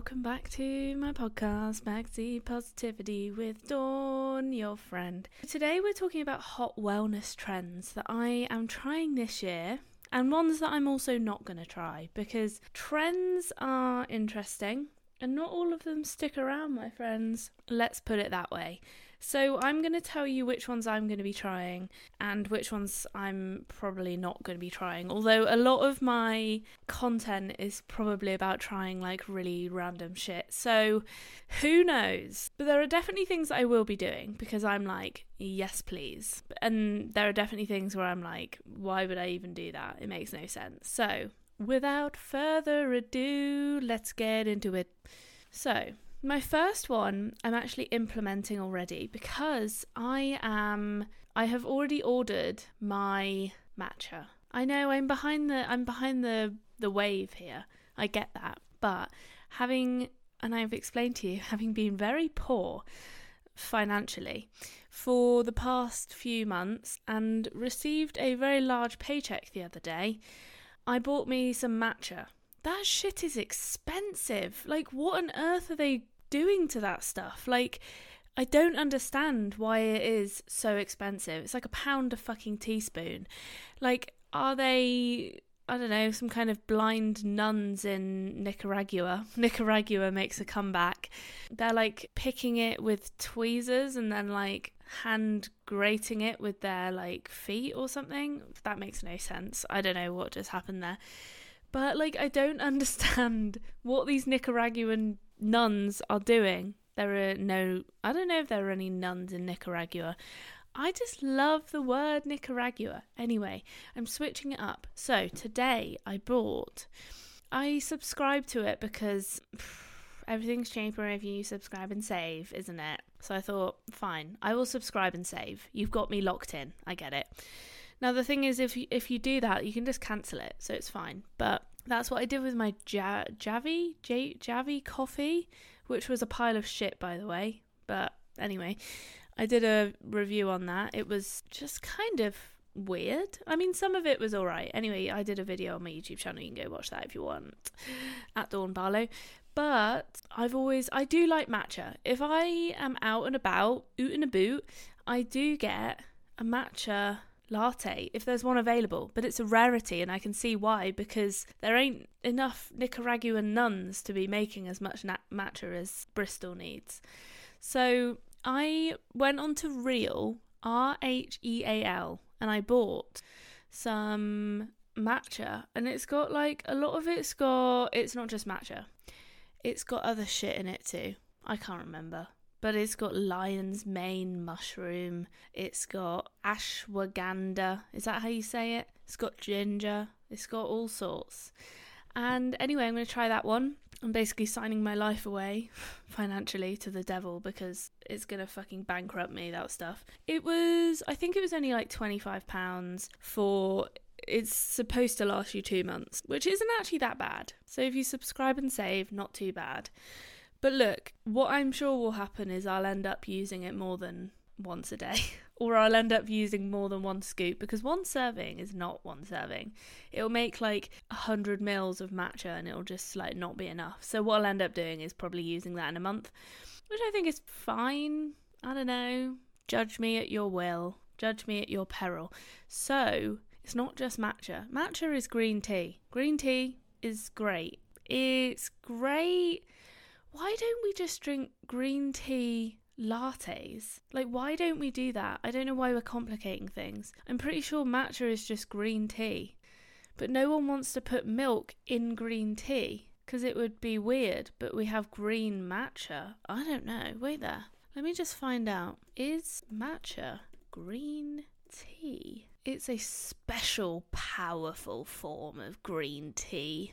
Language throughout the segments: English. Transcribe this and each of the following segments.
welcome back to my podcast, Maxi Positivity with Dawn, your friend. Today we're talking about hot wellness trends that I am trying this year and ones that I'm also not going to try because trends are interesting and not all of them stick around, my friends. Let's put it that way. So, I'm going to tell you which ones I'm going to be trying and which ones I'm probably not going to be trying. Although, a lot of my content is probably about trying like really random shit. So, who knows? But there are definitely things I will be doing because I'm like, yes, please. And there are definitely things where I'm like, why would I even do that? It makes no sense. So, without further ado, let's get into it. So, my first one I'm actually implementing already because I am I have already ordered my matcha. I know I'm behind the I'm behind the the wave here. I get that. But having and I've explained to you having been very poor financially for the past few months and received a very large paycheck the other day, I bought me some matcha. That shit is expensive. Like, what on earth are they doing to that stuff? Like, I don't understand why it is so expensive. It's like a pound a fucking teaspoon. Like, are they, I don't know, some kind of blind nuns in Nicaragua? Nicaragua makes a comeback. They're like picking it with tweezers and then like hand grating it with their like feet or something. That makes no sense. I don't know what just happened there. But like, I don't understand what these Nicaraguan nuns are doing. There are no, I don't know if there are any nuns in Nicaragua. I just love the word Nicaragua. Anyway, I'm switching it up. So today I bought, I subscribe to it because everything's cheaper if you subscribe and save, isn't it? So I thought, fine, I will subscribe and save. You've got me locked in. I get it. Now the thing is, if you, if you do that, you can just cancel it, so it's fine. But that's what I did with my ja- Javy J- Javy coffee, which was a pile of shit, by the way. But anyway, I did a review on that. It was just kind of weird. I mean, some of it was alright. Anyway, I did a video on my YouTube channel. You can go watch that if you want at Dawn Barlow. But I've always, I do like matcha. If I am out and about, oot and a boot, I do get a matcha latte if there's one available, but it's a rarity and I can see why because there ain't enough Nicaraguan nuns to be making as much matcha as Bristol needs. So I went on to Rheal, R H E A L, and I bought some matcha and it's got like a lot of it's got it's not just matcha. It's got other shit in it too. I can't remember but it's got lion's mane mushroom. It's got ashwagandha. Is that how you say it? It's got ginger. It's got all sorts. And anyway, I'm going to try that one. I'm basically signing my life away financially to the devil because it's going to fucking bankrupt me, that stuff. It was, I think it was only like £25 for it's supposed to last you two months, which isn't actually that bad. So if you subscribe and save, not too bad. But look, what I'm sure will happen is I'll end up using it more than once a day, or I'll end up using more than one scoop because one serving is not one serving. It'll make like a hundred mils of matcha and it'll just like not be enough. So what I'll end up doing is probably using that in a month, which I think is fine. I don't know. Judge me at your will. Judge me at your peril. So it's not just matcha. Matcha is green tea. Green tea is great. It's great why don't we just drink green tea lattes? Like, why don't we do that? I don't know why we're complicating things. I'm pretty sure matcha is just green tea. But no one wants to put milk in green tea because it would be weird. But we have green matcha. I don't know. Wait there. Let me just find out. Is matcha green tea? It's a special, powerful form of green tea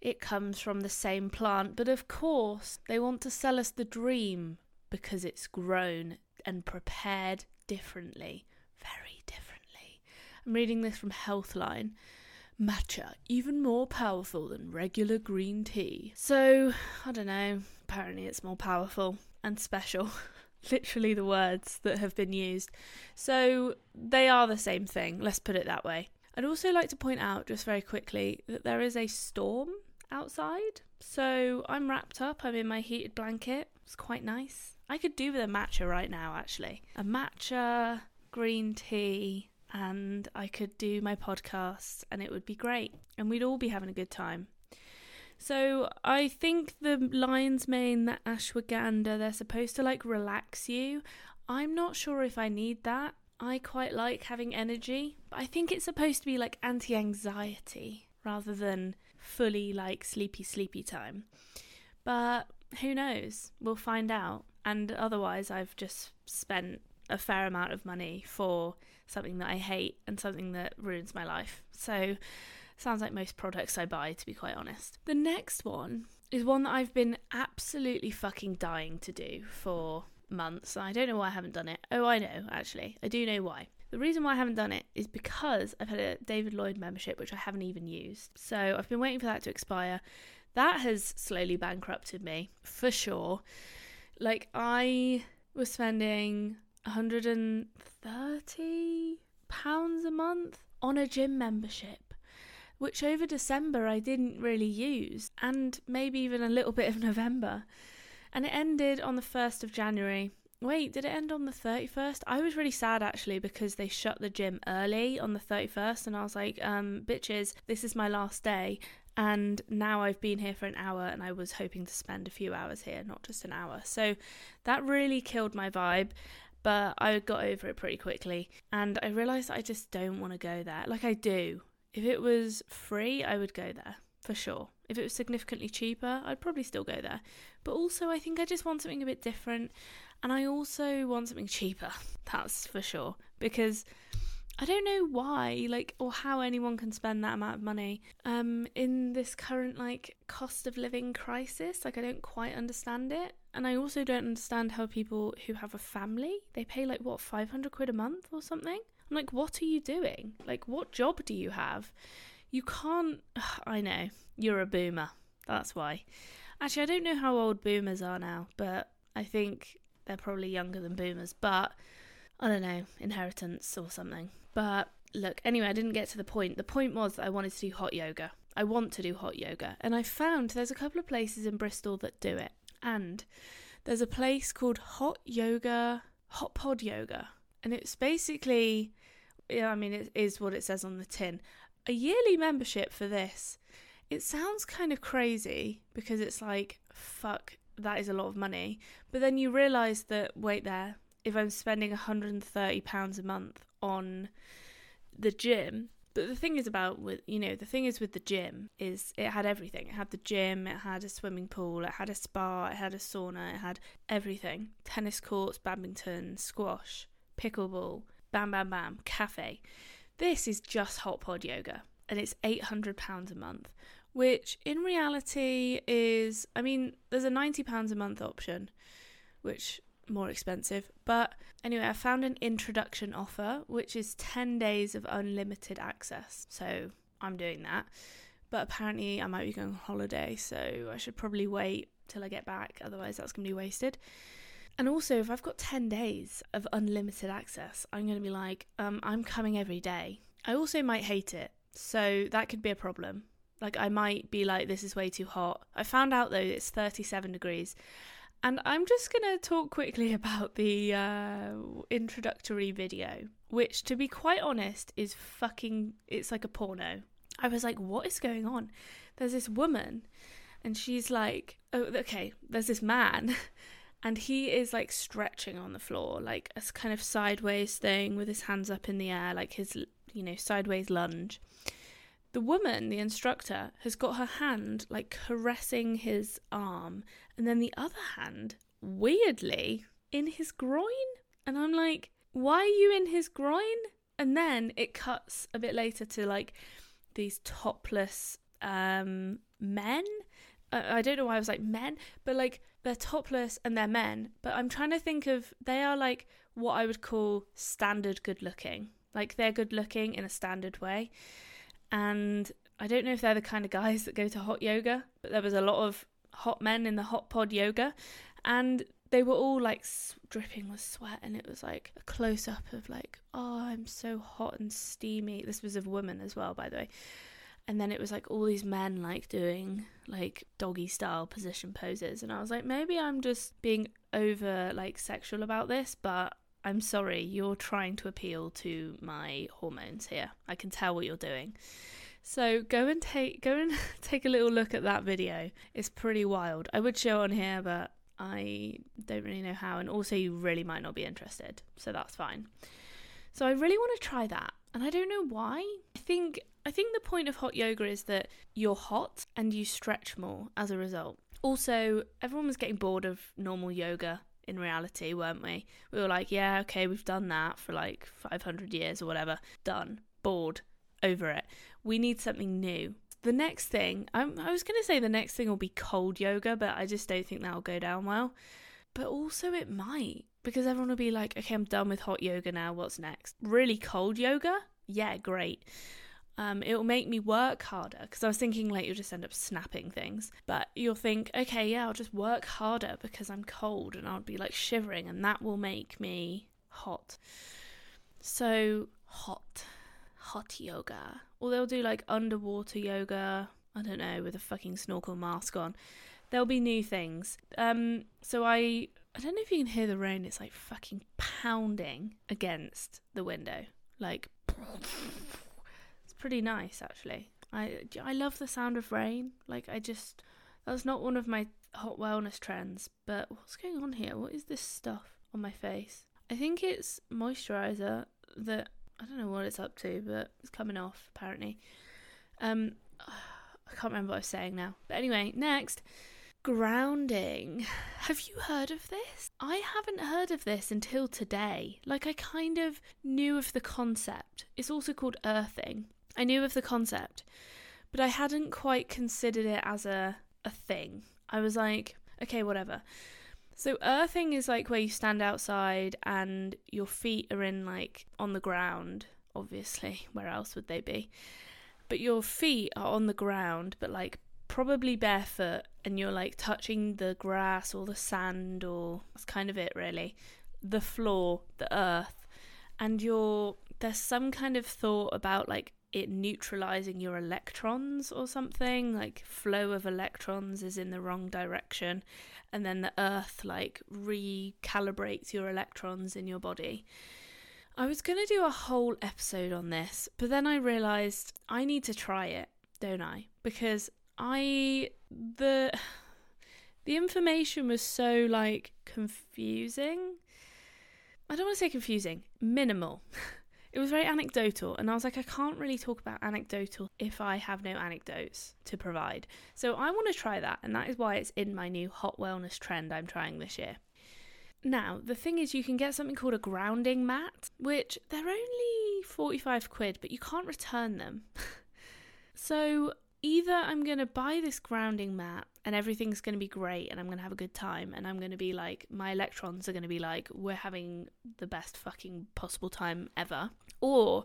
it comes from the same plant, but of course they want to sell us the dream because it's grown and prepared differently, very differently. I'm reading this from Healthline. Matcha, even more powerful than regular green tea. So, I don't know, apparently it's more powerful and special. Literally the words that have been used. So, they are the same thing, let's put it that way. I'd also like to point out, just very quickly, that there is a storm outside. So I'm wrapped up, I'm in my heated blanket. It's quite nice. I could do with a matcha right now, actually. A matcha, green tea, and I could do my podcast, and it would be great. And we'd all be having a good time. So I think the lion's mane, the ashwagandha, they're supposed to like relax you. I'm not sure if I need that. I quite like having energy. But I think it's supposed to be like anti anxiety rather than fully like sleepy, sleepy time. But who knows? We'll find out. And otherwise, I've just spent a fair amount of money for something that I hate and something that ruins my life. So, sounds like most products I buy, to be quite honest. The next one is one that I've been absolutely fucking dying to do for months. I don't know why I haven't done it. Oh, I know, actually. I do know why. The reason why I haven't done it is because I've had a David Lloyd membership, which I haven't even used. So I've been waiting for that to expire. That has slowly bankrupted me, for sure. Like, I was spending 130 pounds a month on a gym membership which over December I didn't really use, and maybe even a little bit of November and it ended on the 1st of January. Wait, did it end on the 31st? I was really sad actually because they shut the gym early on the 31st, and I was like, um, bitches, this is my last day. And now I've been here for an hour, and I was hoping to spend a few hours here, not just an hour. So that really killed my vibe but I got over it pretty quickly. And I realised I just don't want to go there. Like, I do. If it was free, I would go there for sure. If it was significantly cheaper, I'd probably still go there. But also, I think I just want something a bit different. And I also want something cheaper. That's for sure. Because I don't know why, like, or how anyone can spend that amount of money um, in this current, like, cost of living crisis. Like, I don't quite understand it. And I also don't understand how people who have a family, they pay, like, what, 500 quid a month or something? I'm like, what are you doing? Like, what job do you have? You can't. I know, you're a boomer. That's why. Actually, I don't know how old boomers are now, but I think they're probably younger than boomers. But I don't know, inheritance or something. But look, anyway, I didn't get to the point. The point was that I wanted to do hot yoga. I want to do hot yoga. And I found there's a couple of places in Bristol that do it. And there's a place called Hot Yoga, Hot Pod Yoga. And it's basically, yeah, I mean, it is what it says on the tin a yearly membership for this. It sounds kind of crazy because it's like, fuck, that is a lot of money. But then you realise that, wait there, if I'm spending £130 a month on the gym, but the thing is about with you know the thing is with the gym is it had everything. It had the gym, it had a swimming pool, it had a spa, it had a sauna, it had everything. Tennis courts, badminton, squash, pickleball, bam bam bam, cafe. This is just hot pod yoga and it's £800 a month, which in reality is, I mean, there's a £90 a month option, which more expensive. But anyway, I found an introduction offer, which is 10 days of unlimited access. So I'm doing that. But apparently, I might be going on holiday, so I should probably wait till I get back, otherwise, that's going to be wasted. And also, if I've got 10 days of unlimited access, I'm going to be like, um, I'm coming every day. I also might hate it. So that could be a problem. Like, I might be like, this is way too hot. I found out though it's 37 degrees. And I'm just going to talk quickly about the uh, introductory video, which, to be quite honest, is fucking. It's like a porno. I was like, what is going on? There's this woman, and she's like, oh, okay, there's this man. and he is like stretching on the floor, like a kind of sideways thing with his hands up in the air, like his, you know, sideways lunge. The woman, the instructor, has got her hand like caressing his arm, and then the other hand, weirdly, in his groin. And I'm like, why are you in his groin? And then it cuts a bit later to like these topless um, men. I don't know why I was like men, but like they're topless and they're men, but I'm trying to think of they are like what I would call standard good looking. Like they're good looking in a standard way. And I don't know if they're the kind of guys that go to hot yoga, but there was a lot of hot men in the hot pod yoga. And they were all like dripping with sweat. And it was like a close up of like oh i'm so hot and steamy. This was of women as well by the way. And then it was like all these men like doing like doggy style position poses. And i was like maybe i'm just being over like sexual about this but i'm sorry you're trying to appeal to my hormones here. I can tell what you're doing. So go and take go and take a little look at that video. It's pretty wild. I would show on here but i don't really know how and also you really might not be interested so that's fine. So i really want to try that and I don't know why. I think I think the point of hot yoga is that you're hot and you stretch more as a result. Also, everyone was getting bored of normal yoga in reality, weren't we? We were like, yeah, okay, we've done that for like 500 years or whatever. Done. Bored. Over it. We need something new. The next thing, I'm, I was going to say the next thing will be cold yoga, but I just don't think that'll go down well. But also, it might because everyone will be like, okay, I'm done with hot yoga now. What's next? Really cold yoga? Yeah, great. Um, it will make me work harder because I was thinking like you'll just end up snapping things, but you'll think, okay, yeah, I'll just work harder because I'm cold and I'll be like shivering, and that will make me hot. So hot, hot yoga. Or they'll do like underwater yoga. I don't know with a fucking snorkel mask on. There'll be new things. Um, so I I don't know if you can hear the rain. It's like fucking pounding against the window. Like, pretty nice actually. I I love the sound of rain. Like, I just that's not one of my hot wellness trends. But what's going on here? What is this stuff on my face? I think it's moisturizer that I don't know what it's up to, but it's coming off apparently. Um, I can't remember what I was saying now. But anyway, next grounding. Have you heard of this? I haven't heard of this until today. Like, I kind of knew of the concept. It's also called earthing. I knew of the concept, but I hadn't quite considered it as a, a thing. I was like, okay, whatever. So, earthing is like where you stand outside and your feet are in, like, on the ground, obviously. Where else would they be? But your feet are on the ground, but like probably barefoot and you're like touching the grass or the sand or that's kind of it really the floor the earth and you're there's some kind of thought about like it neutralizing your electrons or something like flow of electrons is in the wrong direction and then the earth like recalibrates your electrons in your body I was going to do a whole episode on this, but then I realized I need to try it, don't I? Because I the the information was so like confusing. I don't want to say confusing, minimal. It was very anecdotal, and I was like, I can't really talk about anecdotal if I have no anecdotes to provide. So I want to try that, and that is why it's in my new hot wellness trend I'm trying this year. Now, the thing is, you can get something called a grounding mat, which they're only 45 quid, but you can't return them. so either I'm going to buy this grounding mat and everything's going to be great and I'm going to have a good time and I'm going to be like, my electrons are going to be like, we're having the best fucking possible time ever. Or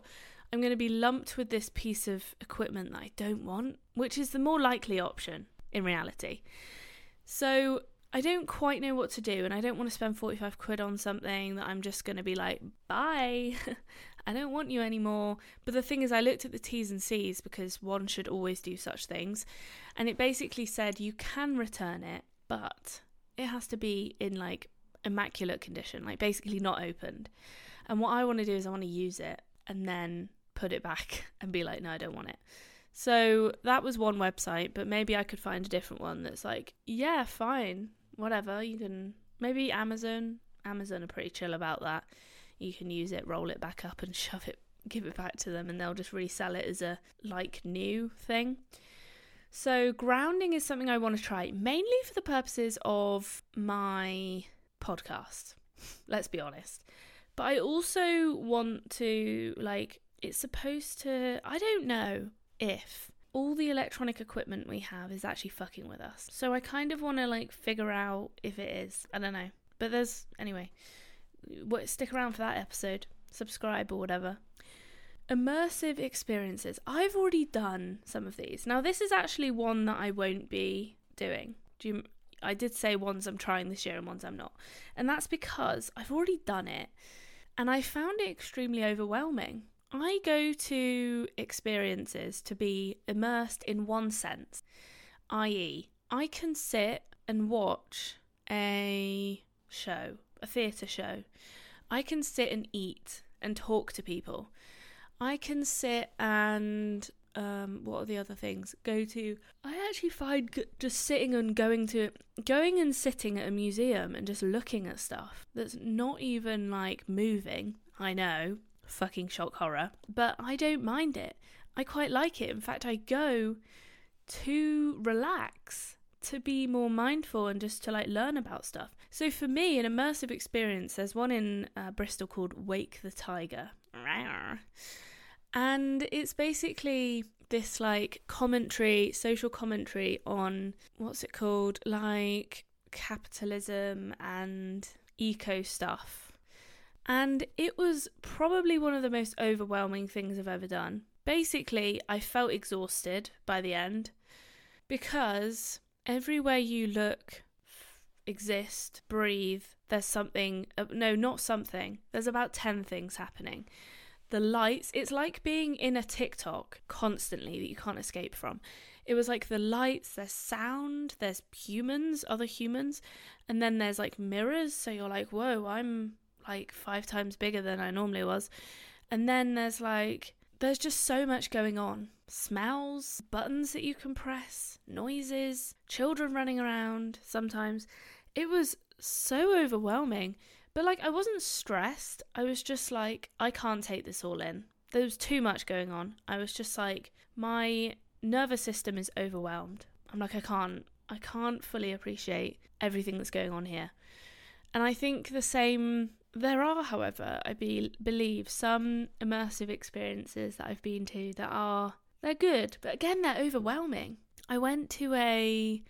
I'm going to be lumped with this piece of equipment that I don't want, which is the more likely option in reality. So I don't quite know what to do, and I don't want to spend 45 quid on something that I'm just going to be like, bye. I don't want you anymore. But the thing is, I looked at the T's and C's because one should always do such things. And it basically said you can return it, but it has to be in like immaculate condition, like basically not opened. And what I want to do is I want to use it and then put it back and be like, no, I don't want it. So that was one website, but maybe I could find a different one that's like, yeah, fine, whatever. You can maybe Amazon. Amazon are pretty chill about that you can use it, roll it back up, and shove it, give it back to them, and they'll just resell it as a like new thing. So, grounding is something I want to try mainly for the purposes of my podcast. Let's be honest. But I also want to, like, it's supposed to, I don't know if all the electronic equipment we have is actually fucking with us. So I kind of want to, like, figure out if it is. I don't know. But there's, anyway, stick around for that episode, subscribe or whatever. Immersive experiences. I've already done some of these. Now, this is actually one that I won't be doing. Do you, I did say ones I'm trying this year and ones I'm not. And that's because I've already done it and I found it extremely overwhelming. I go to experiences to be immersed in one sense, i.e., I can sit and watch a show, a theatre show. I can sit and eat and talk to people. I can sit and um, what are the other things? Go to. I actually find g- just sitting and going to going and sitting at a museum and just looking at stuff that's not even like moving. I know, fucking shock horror, but I don't mind it. I quite like it. In fact, I go to relax, to be more mindful, and just to like learn about stuff. So for me, an immersive experience. There's one in uh, Bristol called Wake the Tiger. And it's basically this like commentary, social commentary on what's it called? Like capitalism and eco stuff. And it was probably one of the most overwhelming things I've ever done. Basically, I felt exhausted by the end because everywhere you look, exist, breathe, there's something. Uh, no, not something. There's about 10 things happening the lights, it's like being in a TikTok constantly that you can't escape from. It was like the lights, there's sound, there's humans, other humans, and then there's like mirrors. So you're like, whoa, I'm like five times bigger than I normally was. And then there's like, there's just so much going on smells, buttons that you can press, noises, children running around sometimes. It was so overwhelming. But like I wasn't stressed. I was just like I can't take this all in. There was too much going on. I was just like my nervous system is overwhelmed. I'm like I can't I can't fully appreciate everything that's going on here. And I think the same there are, however, I be, believe some immersive experiences that I've been to that are they're good, but again they're overwhelming. I went to a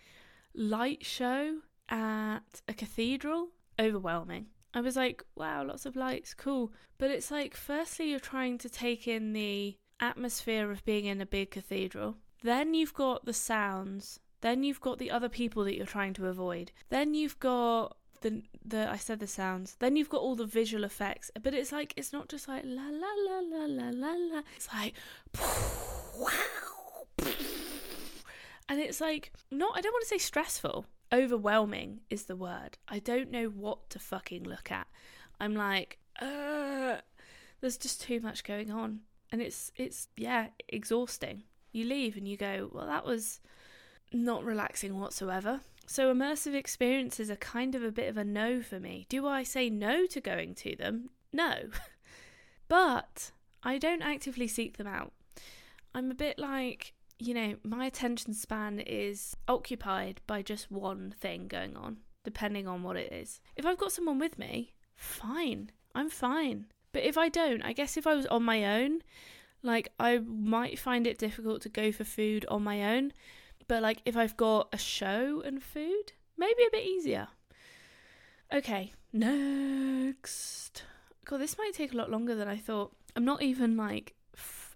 light show at a cathedral, overwhelming. I was like, wow, lots of lights, cool. But it's like, firstly, you're trying to take in the atmosphere of being in a big cathedral. Then you've got the sounds. Then you've got the other people that you're trying to avoid. Then you've got the the I said the sounds. Then you've got all the visual effects. But it's like it's not just like la la la la la la la. It's like wow. And it's like not I don't want to say stressful overwhelming is the word. I don't know what to fucking look at. I'm like, uh, there's just too much going on. And it's, it's, yeah, exhausting. You leave and you go, well, that was not relaxing whatsoever. So immersive experiences are kind of a bit of a no for me. Do I say no to going to them? No. but I don't actively seek them out. I'm a bit like you know, my attention span is occupied by just one thing going on, depending on what it is. If I've got someone with me, fine, I'm fine. But if I don't, I guess if I was on my own, like I might find it difficult to go for food on my own. But like if I've got a show and food, maybe a bit easier. Okay, next. God, this might take a lot longer than I thought. I'm not even like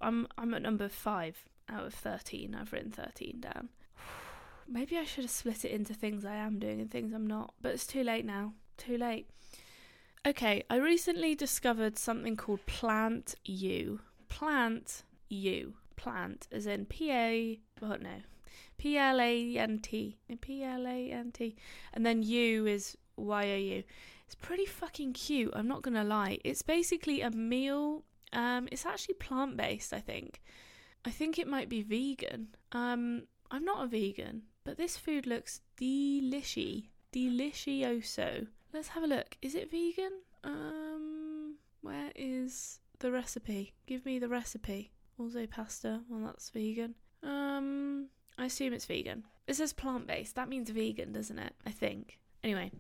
I'm I'm at number 5 out of 13. I've written 13 down. Maybe I should have split it into things I am doing and things I'm not, but it's too late now. Too late. Okay, I recently discovered something called Plant You. Plant You. Plant, as in P A. What no? P L A N T. P L A N T. And then U is Y O U. It's pretty fucking cute, I'm not gonna lie. It's basically a meal. Um, it's actually plant based, I think. I think it might be vegan. Um, I'm not a vegan, but this food looks delishy, delicioso. Let's have a look. Is it vegan? Um, where is the recipe? Give me the recipe. Also pasta. Well, that's vegan. Um, I assume it's vegan. It says plant based. That means vegan, doesn't it? I think. Anyway,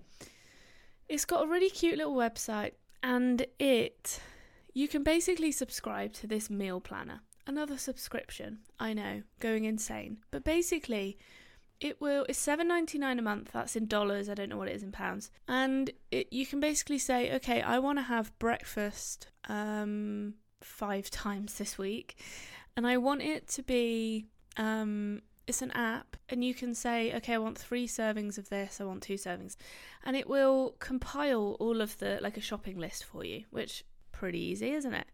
it's got a really cute little website, and it you can basically subscribe to this meal planner. Another subscription. I know, going insane. But basically, it will it's 7.99 a month. That's in dollars. I don't know what it is in pounds. And it, you can basically say okay i want to have breakfast um 5 times this week. And i want it to be um it's an app and you can say okay i want 3 servings of this. I want 2 servings. And it will compile all of the like a shopping list for you which pretty easy isn't it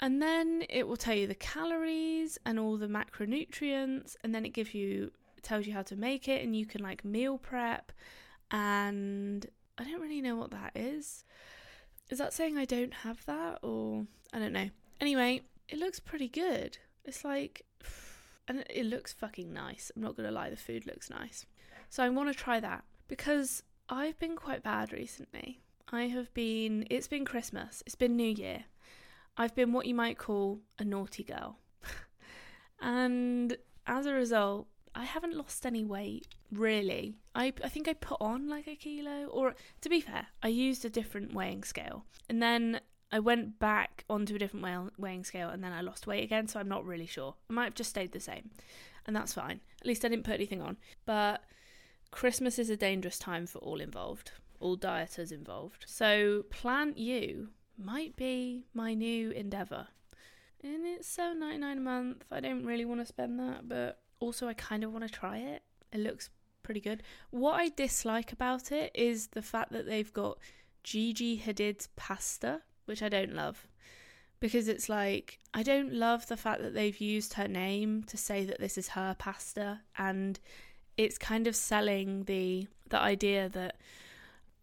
And then it will tell you the calories and all the macronutrients, and then it gives you tells you how to make it, and you can like meal prep. And I don't really know what that is. Is that saying I don't have that, or I don't know? Anyway, it looks pretty good. It's like, and it looks fucking nice. I'm not gonna lie, the food looks nice. So I want to try that because I've been quite bad recently. I have been, it's been Christmas, it's been New Year. I've been what you might call a naughty girl. and as a result, I haven't lost any weight, really. I, I think I put on like a kilo, or to be fair, I used a different weighing scale. And then I went back onto a different weighing scale and then I lost weight again, so I'm not really sure. I might have just stayed the same, and that's fine. At least I didn't put anything on. But Christmas is a dangerous time for all involved, all dieters involved. So Plant You might be my new endeavour. And it's so 99 a month. I don't really want to spend that, but also I kind of want to try it. It looks pretty good. What I dislike about it is the fact that they've got Gigi Hadid's pasta, which I don't love. Because it's like, I don't love the fact that they've used her name to say that this is her pasta, and it's kind of selling the the idea that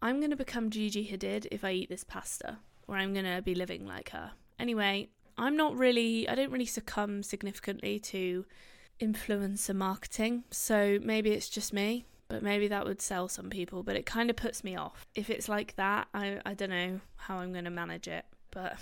I'm going to become Gigi Hadid if I eat this pasta or I'm going to be living like her. Anyway, I'm not really, I don't really succumb significantly to influencer marketing. So maybe it's just me, but maybe that would sell some people. But it kind of puts me off. If it's like that, I, I don't know how I'm going to manage it. But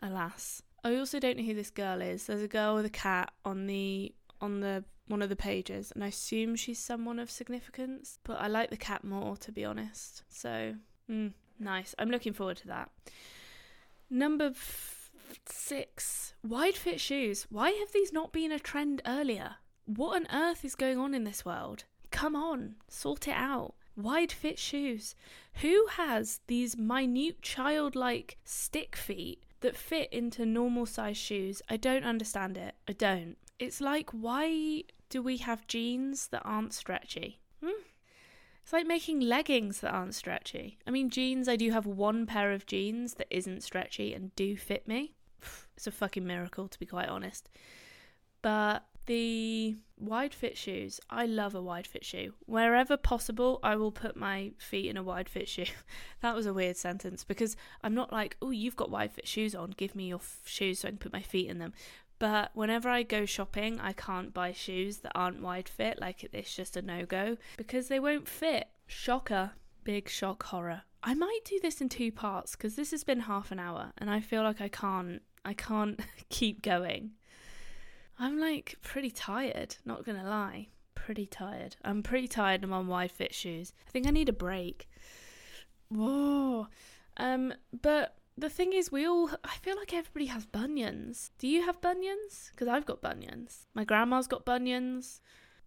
alas. I also don't know who this girl is. There's a girl with a cat on the on the one of the pages, and I assume she's someone of significance. But I like the cat more, to be honest. So, mm, Nice. I'm looking forward to that. Number f- six wide fit shoes. Why have these not been a trend earlier? What on earth is going on in this world? Come on, sort it out. Wide fit shoes. Who has these minute childlike stick feet that fit into normal size shoes? I don't understand it. I don't. It's like, why do we have jeans that aren't stretchy? Hmm? It's like making leggings that aren't stretchy. I mean, jeans, I do have one pair of jeans that isn't stretchy and do fit me. It's a fucking miracle, to be quite honest. But the wide fit shoes, I love a wide fit shoe. Wherever possible, I will put my feet in a wide fit shoe. that was a weird sentence because I'm not like, oh, you've got wide fit shoes on, give me your f- shoes so I can put my feet in them. But whenever I go shopping, I can't buy shoes that aren't wide fit. Like it's just a no go because they won't fit. Shocker. Big shock horror. I might do this in two parts because this has been half an hour and I feel like I can't I can't keep going. I'm like pretty tired, not gonna lie. Pretty tired. I'm pretty tired I'm on wide fit shoes. I think I need a break. Whoa. Um but the thing is, we all, I feel like everybody has bunions. Do you have bunions? Because I've got bunions. My grandma's got bunions.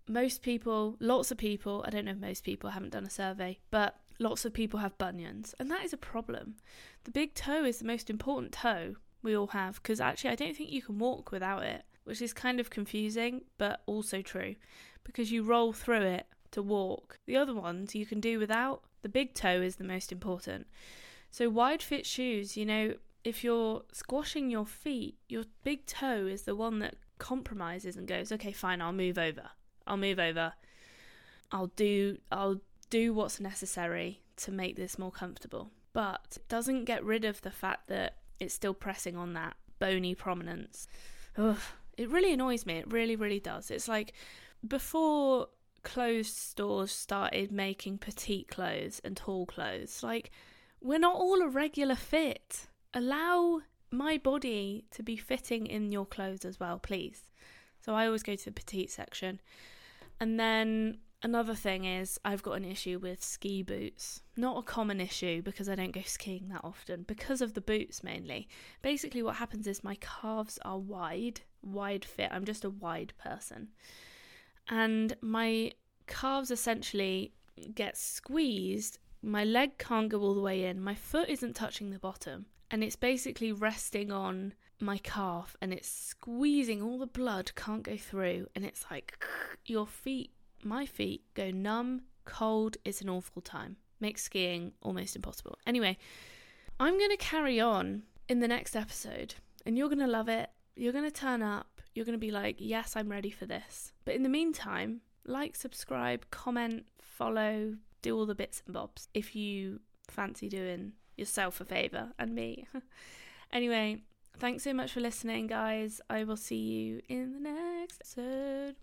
Most people, lots of people, I don't know if most people, haven't done a survey, but lots of people have bunions. And that is a problem. The big toe is the most important toe we all have, because actually, I don't think you can walk without it, which is kind of confusing, but also true, because you roll through it to walk. The other ones you can do without. The big toe is the most important. So, wide fit shoes, you know, if you're squashing your feet, your big toe is the one that compromises and goes, okay, fine, I'll move over. I'll move over. I'll do I'll do what's necessary to make this more comfortable. But it doesn't get rid of the fact that it's still pressing on that bony prominence. Ugh, it really annoys me. It really, really does. It's like before clothes stores started making petite clothes and tall clothes, like we're not all a regular fit. Allow my body to be fitting in your clothes as well, please. So I always go to the petite section. And then another thing is I've got an issue with ski boots. Not a common issue because I don't go skiing that often, because of the boots mainly. Basically, what happens is my calves are wide, wide fit. I'm just a wide person. And my calves essentially get squeezed my leg can't go all the way in, my foot isn't touching the bottom, and it's basically resting on my calf and it's squeezing all the blood can't go through and it's like your feet my feet go numb cold it's an awful time makes skiing almost impossible anyway i'm going to carry on in the next episode and you're going to love it. You're going to turn up. You're going to be like, yes, I'm ready for this. But in the meantime, like, subscribe, comment, follow, do all the bits and bobs if you fancy doing yourself a favour and me. anyway, thanks so much for listening, guys. I will see you in the next episode.